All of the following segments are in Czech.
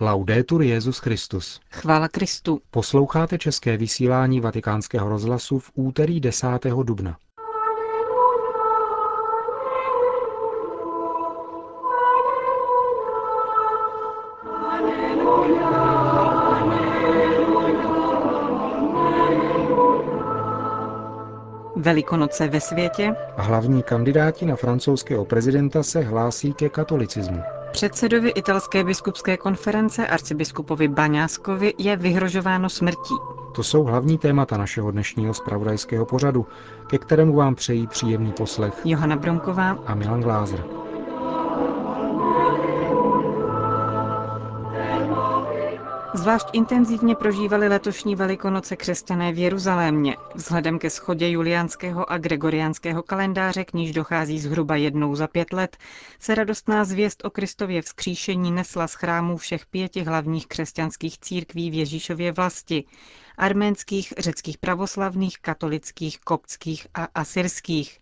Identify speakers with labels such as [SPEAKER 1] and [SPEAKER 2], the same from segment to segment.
[SPEAKER 1] Laudetur Jezus Christus.
[SPEAKER 2] Chvála Kristu.
[SPEAKER 1] Posloucháte české vysílání Vatikánského rozhlasu v úterý 10. dubna.
[SPEAKER 2] Velikonoce ve světě.
[SPEAKER 1] Hlavní kandidáti na francouzského prezidenta se hlásí ke katolicismu.
[SPEAKER 2] Předsedovi italské biskupské konference arcibiskupovi Baňáskovi je vyhrožováno smrtí.
[SPEAKER 1] To jsou hlavní témata našeho dnešního spravodajského pořadu, ke kterému vám přejí příjemný poslech
[SPEAKER 2] Johana Bromková
[SPEAKER 1] a Milan Glázer.
[SPEAKER 2] Zvlášť intenzivně prožívali letošní velikonoce křesťané v Jeruzalémě. Vzhledem ke schodě juliánského a gregoriánského kalendáře, k níž dochází zhruba jednou za pět let, se radostná zvěst o Kristově vzkříšení nesla z chrámů všech pěti hlavních křesťanských církví v Ježíšově vlasti, arménských, řeckých pravoslavných, katolických, koptských a asyrských.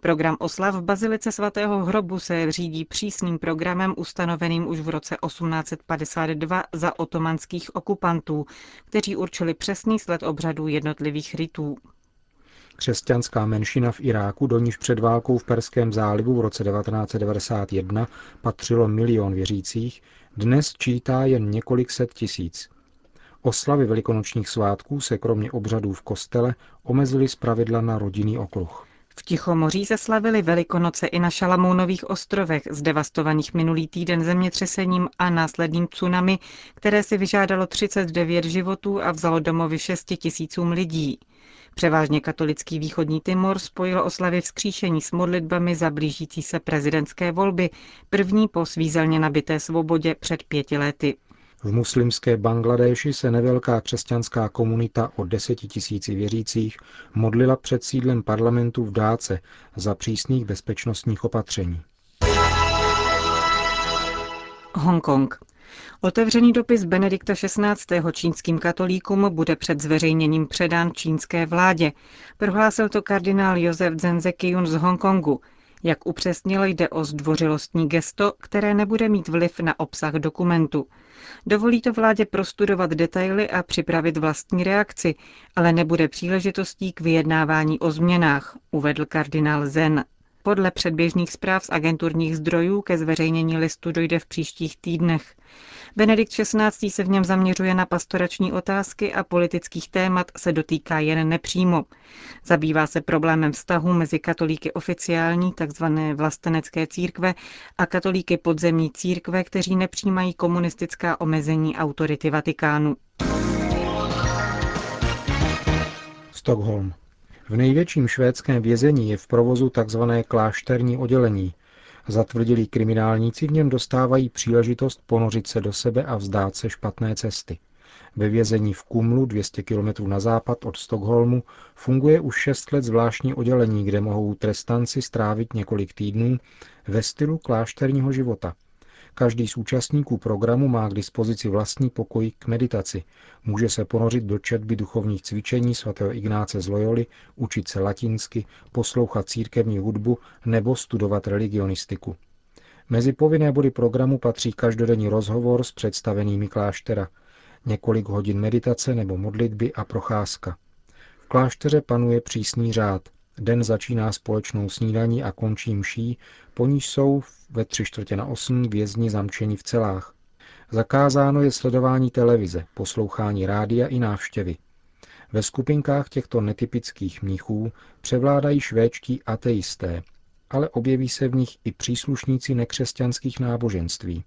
[SPEAKER 2] Program oslav v Bazilice svatého hrobu se řídí přísným programem ustanoveným už v roce 1852 za otomanských okupantů, kteří určili přesný sled obřadů jednotlivých rytů.
[SPEAKER 1] Křesťanská menšina v Iráku, do níž před válkou v Perském zálivu v roce 1991 patřilo milion věřících, dnes čítá jen několik set tisíc. Oslavy velikonočních svátků se kromě obřadů v kostele omezily zpravidla na rodinný okruh.
[SPEAKER 2] V Tichomoří se slavili Velikonoce i na Šalamounových ostrovech, zdevastovaných minulý týden zemětřesením a následným tsunami, které si vyžádalo 39 životů a vzalo domovy 6 tisícům lidí. Převážně katolický východní Timor spojil oslavy vzkříšení s modlitbami za blížící se prezidentské volby, první po svízelně nabité svobodě před pěti lety.
[SPEAKER 1] V muslimské Bangladéši se nevelká křesťanská komunita o deseti tisíci věřících modlila před sídlem parlamentu v Dáce za přísných bezpečnostních opatření.
[SPEAKER 2] Hongkong. Otevřený dopis Benedikta XVI. čínským katolíkům bude před zveřejněním předán čínské vládě. Prohlásil to kardinál Josef Zenzekiun z Hongkongu. Jak upřesnil, jde o zdvořilostní gesto, které nebude mít vliv na obsah dokumentu. Dovolí to vládě prostudovat detaily a připravit vlastní reakci, ale nebude příležitostí k vyjednávání o změnách, uvedl kardinál Zen. Podle předběžných zpráv z agenturních zdrojů ke zveřejnění listu dojde v příštích týdnech. Benedikt XVI. se v něm zaměřuje na pastorační otázky a politických témat se dotýká jen nepřímo. Zabývá se problémem vztahu mezi katolíky oficiální, takzvané vlastenecké církve, a katolíky podzemní církve, kteří nepřijímají komunistická omezení autority Vatikánu.
[SPEAKER 1] Stockholm. V největším švédském vězení je v provozu tzv. klášterní oddělení. Zatvrdilí kriminálníci v něm dostávají příležitost ponořit se do sebe a vzdát se špatné cesty. Ve vězení v Kumlu, 200 km na západ od Stockholmu, funguje už 6 let zvláštní oddělení, kde mohou trestanci strávit několik týdnů ve stylu klášterního života – Každý z účastníků programu má k dispozici vlastní pokoj k meditaci. Může se ponořit do četby duchovních cvičení svatého Ignáce z Loyoli, učit se latinsky, poslouchat církevní hudbu nebo studovat religionistiku. Mezi povinné body programu patří každodenní rozhovor s představenými kláštera, několik hodin meditace nebo modlitby a procházka. V klášteře panuje přísný řád. Den začíná společnou snídaní a končí mší, po níž jsou ve tři čtvrtě na osm vězni zamčeni v celách. Zakázáno je sledování televize, poslouchání rádia i návštěvy. Ve skupinkách těchto netypických mnichů převládají švédští ateisté, ale objeví se v nich i příslušníci nekřesťanských náboženství.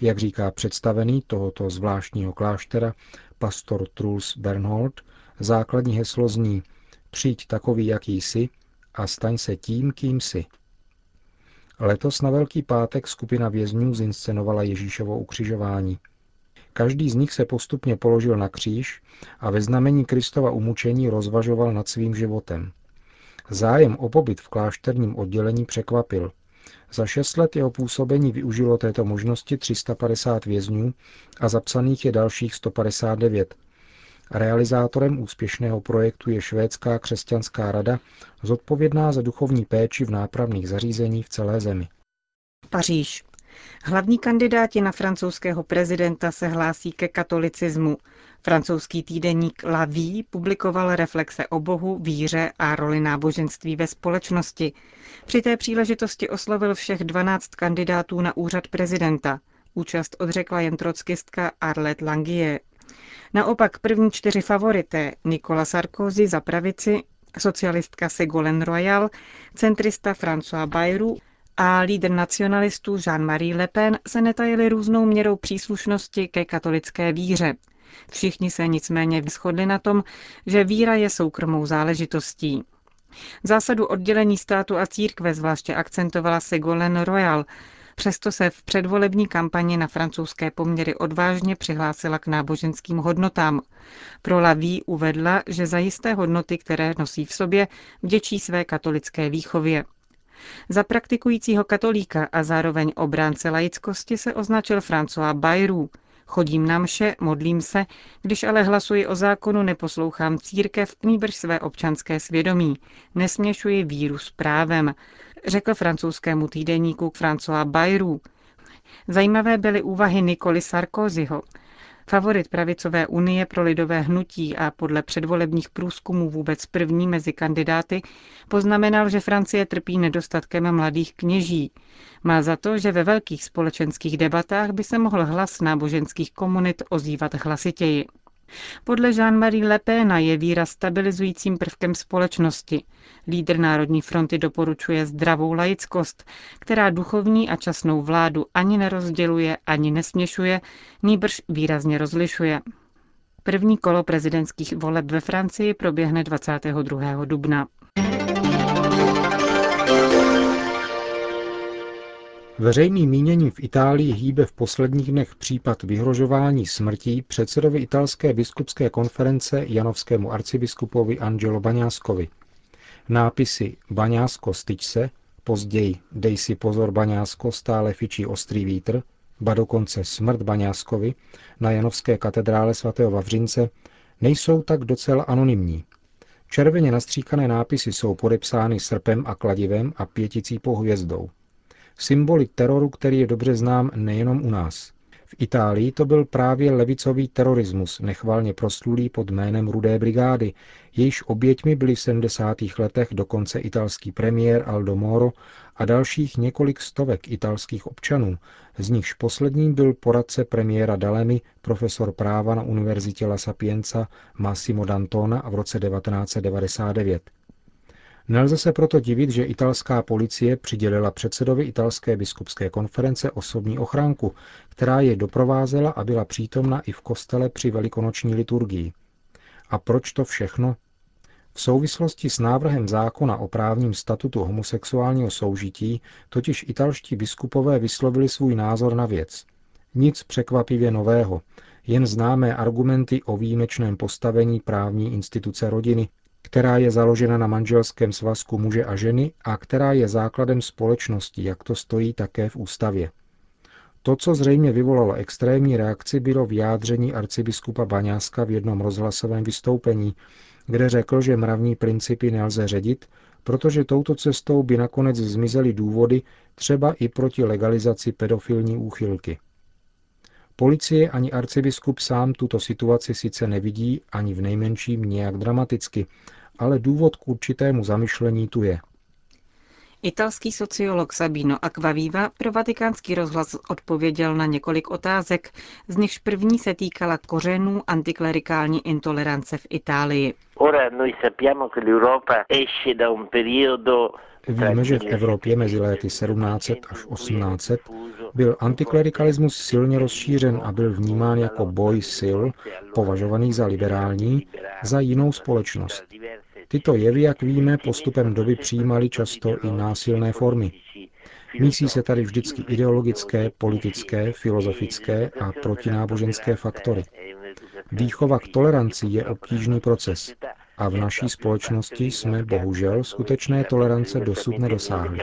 [SPEAKER 1] Jak říká představený tohoto zvláštního kláštera pastor Truls Bernhold, základní heslo zní Přijď takový, jaký jsi a staň se tím, kým jsi. Letos na Velký pátek skupina vězňů zinscenovala Ježíšovo ukřižování. Každý z nich se postupně položil na kříž a ve znamení Kristova umučení rozvažoval nad svým životem. Zájem o pobyt v klášterním oddělení překvapil. Za šest let jeho působení využilo této možnosti 350 vězňů a zapsaných je dalších 159, Realizátorem úspěšného projektu je Švédská křesťanská rada, zodpovědná za duchovní péči v nápravných zařízení v celé zemi.
[SPEAKER 2] Paříž. Hlavní kandidáti na francouzského prezidenta se hlásí ke katolicismu. Francouzský týdeník La Vie publikoval reflexe o Bohu, víře a roli náboženství ve společnosti. Při té příležitosti oslovil všech 12 kandidátů na úřad prezidenta. Účast odřekla jen trockistka Arlette Langier. Naopak první čtyři favorité, Nicolas Sarkozy za pravici, socialistka Ségolène Royal, centrista François Bayrou a lídr nacionalistů Jean-Marie Le Pen se netajili různou měrou příslušnosti ke katolické víře. Všichni se nicméně vyschodli na tom, že víra je soukromou záležitostí. Zásadu oddělení státu a církve zvláště akcentovala Ségolène Royal, Přesto se v předvolební kampani na francouzské poměry odvážně přihlásila k náboženským hodnotám. Pro Laví uvedla, že za jisté hodnoty, které nosí v sobě, vděčí své katolické výchově. Za praktikujícího katolíka a zároveň obránce laickosti se označil François Bayrou. Chodím na mše, modlím se, když ale hlasuji o zákonu, neposlouchám církev, nýbrž své občanské svědomí. Nesměšuji víru s právem, řekl francouzskému týdeníku François Bayrou. Zajímavé byly úvahy Nikoli Sarkozyho. Favorit pravicové unie pro lidové hnutí a podle předvolebních průzkumů vůbec první mezi kandidáty poznamenal, že Francie trpí nedostatkem mladých kněží. Má za to, že ve velkých společenských debatách by se mohl hlas náboženských komunit ozývat hlasitěji. Podle Jean-Marie Le Pena je víra stabilizujícím prvkem společnosti. Lídr Národní fronty doporučuje zdravou laickost, která duchovní a časnou vládu ani nerozděluje, ani nesměšuje, nýbrž výrazně rozlišuje. První kolo prezidentských voleb ve Francii proběhne 22. dubna.
[SPEAKER 1] Veřejný mínění v Itálii hýbe v posledních dnech případ vyhrožování smrtí předsedovi italské biskupské konference janovskému arcibiskupovi Angelo Baňáskovi. Nápisy Baňásko styč se, později Dej si pozor Baňásko, stále fičí ostrý vítr, ba dokonce smrt Baňáskovi na Janovské katedrále svatého Vavřince nejsou tak docela anonymní. Červeně nastříkané nápisy jsou podepsány srpem a kladivem a pěticípou hvězdou symboly teroru, který je dobře znám nejenom u nás. V Itálii to byl právě levicový terorismus, nechvalně proslulý pod jménem Rudé brigády, jejíž oběťmi byli v 70. letech dokonce italský premiér Aldo Moro a dalších několik stovek italských občanů, z nichž posledním byl poradce premiéra Dalemi, profesor práva na univerzitě La Sapienza Massimo D'Antona v roce 1999. Nelze se proto divit, že italská policie přidělila předsedovi italské biskupské konference osobní ochránku, která je doprovázela a byla přítomna i v kostele při velikonoční liturgii. A proč to všechno? V souvislosti s návrhem zákona o právním statutu homosexuálního soužití totiž italští biskupové vyslovili svůj názor na věc. Nic překvapivě nového, jen známé argumenty o výjimečném postavení právní instituce rodiny, která je založena na manželském svazku muže a ženy a která je základem společnosti, jak to stojí také v ústavě. To, co zřejmě vyvolalo extrémní reakci, bylo vyjádření arcibiskupa Baňáska v jednom rozhlasovém vystoupení, kde řekl, že mravní principy nelze ředit, protože touto cestou by nakonec zmizely důvody třeba i proti legalizaci pedofilní úchylky. Policie ani arcibiskup sám tuto situaci sice nevidí ani v nejmenším nějak dramaticky, ale důvod k určitému zamyšlení tu je.
[SPEAKER 2] Italský sociolog Sabino Aquaviva pro vatikánský rozhlas odpověděl na několik otázek, z nichž první se týkala kořenů antiklerikální intolerance v Itálii.
[SPEAKER 1] Víme, že v Evropě mezi léty 1700 až 1800 byl antiklerikalismus silně rozšířen a byl vnímán jako boj sil, považovaný za liberální, za jinou společnost. Tyto jevy, jak víme, postupem doby přijímaly často i násilné formy. Mísí se tady vždycky ideologické, politické, filozofické a protináboženské faktory. Výchova k toleranci je obtížný proces a v naší společnosti jsme bohužel skutečné tolerance dosud nedosáhli.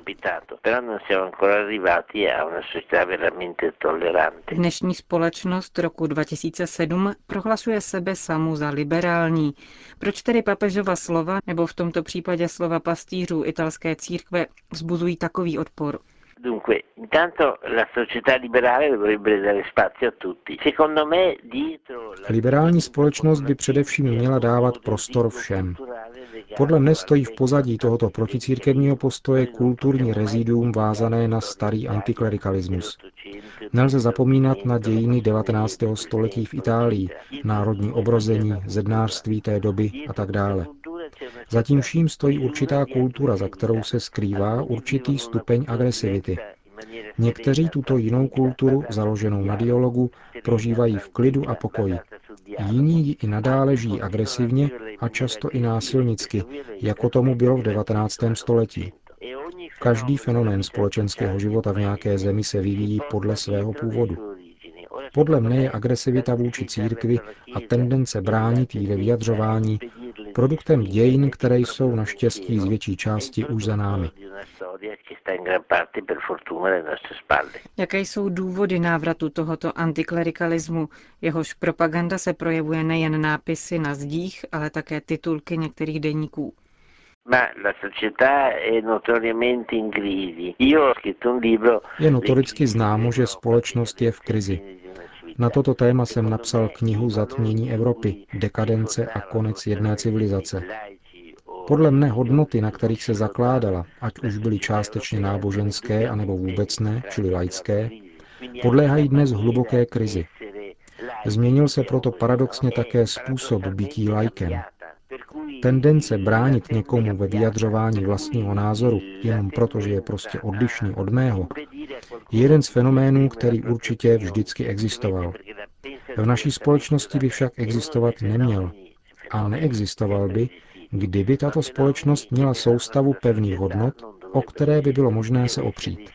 [SPEAKER 2] Dnešní společnost roku 2007 prohlašuje sebe samu za liberální. Proč tedy papežova slova, nebo v tomto případě slova pastýřů italské církve, vzbuzují takový odpor?
[SPEAKER 1] Liberální společnost by především měla dávat prostor všem. Podle mne stojí v pozadí tohoto proticírkevního postoje kulturní reziduum vázané na starý antiklerikalismus. Nelze zapomínat na dějiny 19. století v Itálii, národní obrození, zednářství té doby a tak dále. Zatím vším stojí určitá kultura, za kterou se skrývá určitý stupeň agresivity. Někteří tuto jinou kulturu, založenou na dialogu, prožívají v klidu a pokoji. Jiní ji i nadále žijí agresivně a často i násilnicky, jako tomu bylo v 19. století. Každý fenomén společenského života v nějaké zemi se vyvíjí podle svého původu. Podle mne je agresivita vůči církvi a tendence bránit jí ve vyjadřování produktem dějin, které jsou naštěstí z větší části už za námi.
[SPEAKER 2] Jaké jsou důvody návratu tohoto antiklerikalismu? Jehož propaganda se projevuje nejen nápisy na zdích, ale také titulky některých deníků.
[SPEAKER 1] Je notoricky známo, že společnost je v krizi. Na toto téma jsem napsal knihu Zatmění Evropy, dekadence a konec jedné civilizace. Podle mne hodnoty, na kterých se zakládala, ať už byly částečně náboženské, anebo vůbec ne, čili laické, podléhají dnes hluboké krizi. Změnil se proto paradoxně také způsob bytí lajkem. Tendence bránit někomu ve vyjadřování vlastního názoru jenom proto, že je prostě odlišný od mého, je jeden z fenoménů, který určitě vždycky existoval. V naší společnosti by však existovat neměl. A neexistoval by, kdyby tato společnost měla soustavu pevných hodnot, o které by bylo možné se opřít.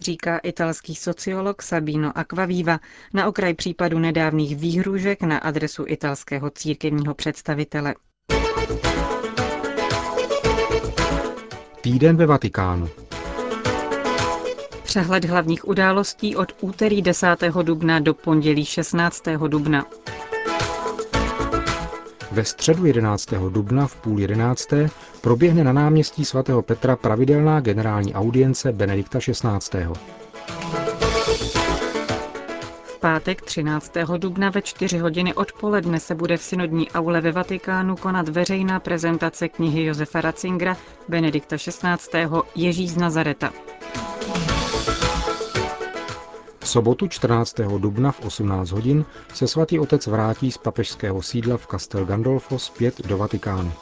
[SPEAKER 2] Říká italský sociolog Sabino Aquaviva na okraj případu nedávných výhružek na adresu italského církevního představitele.
[SPEAKER 1] Týden ve Vatikánu.
[SPEAKER 2] Přehled hlavních událostí od úterý 10. dubna do pondělí 16. dubna.
[SPEAKER 1] Ve středu 11. dubna v půl jedenácté proběhne na náměstí svatého Petra pravidelná generální audience Benedikta XVI.
[SPEAKER 2] V pátek 13. dubna ve 4 hodiny odpoledne se bude v synodní aule ve Vatikánu konat veřejná prezentace knihy Josefa Ratzingera Benedikta XVI. Ježí z Nazareta.
[SPEAKER 1] Sobotu 14. dubna v 18 hodin se svatý otec vrátí z papežského sídla v Castel Gandolfo zpět do Vatikánu.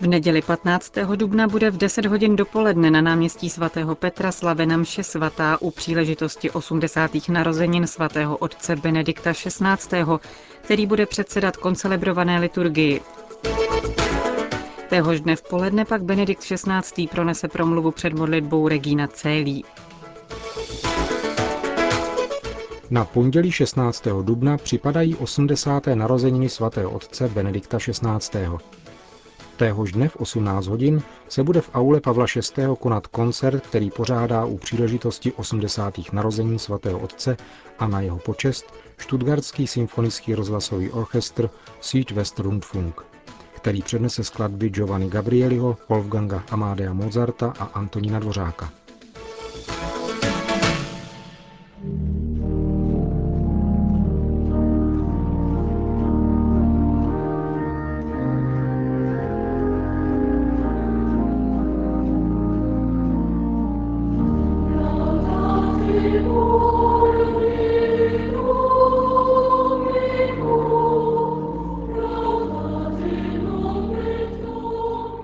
[SPEAKER 2] V neděli 15. dubna bude v 10 hodin dopoledne na náměstí svatého Petra slavena mše svatá u příležitosti 80. narozenin svatého otce Benedikta XVI., který bude předsedat koncelebrované liturgii. Téhož dne v poledne pak Benedikt XVI. pronese promluvu před modlitbou Regina Célí.
[SPEAKER 1] Na pondělí 16. dubna připadají 80. narozeniny svatého otce Benedikta XVI. Téhož dne v 18 hodin se bude v aule Pavla VI. konat koncert, který pořádá u příležitosti 80. narozenin svatého otce a na jeho počest Stuttgartský symfonický rozhlasový orchestr Südwestrundfunk, který přednese skladby Giovanni Gabrieliho, Wolfganga Amadea Mozarta a Antonína Dvořáka.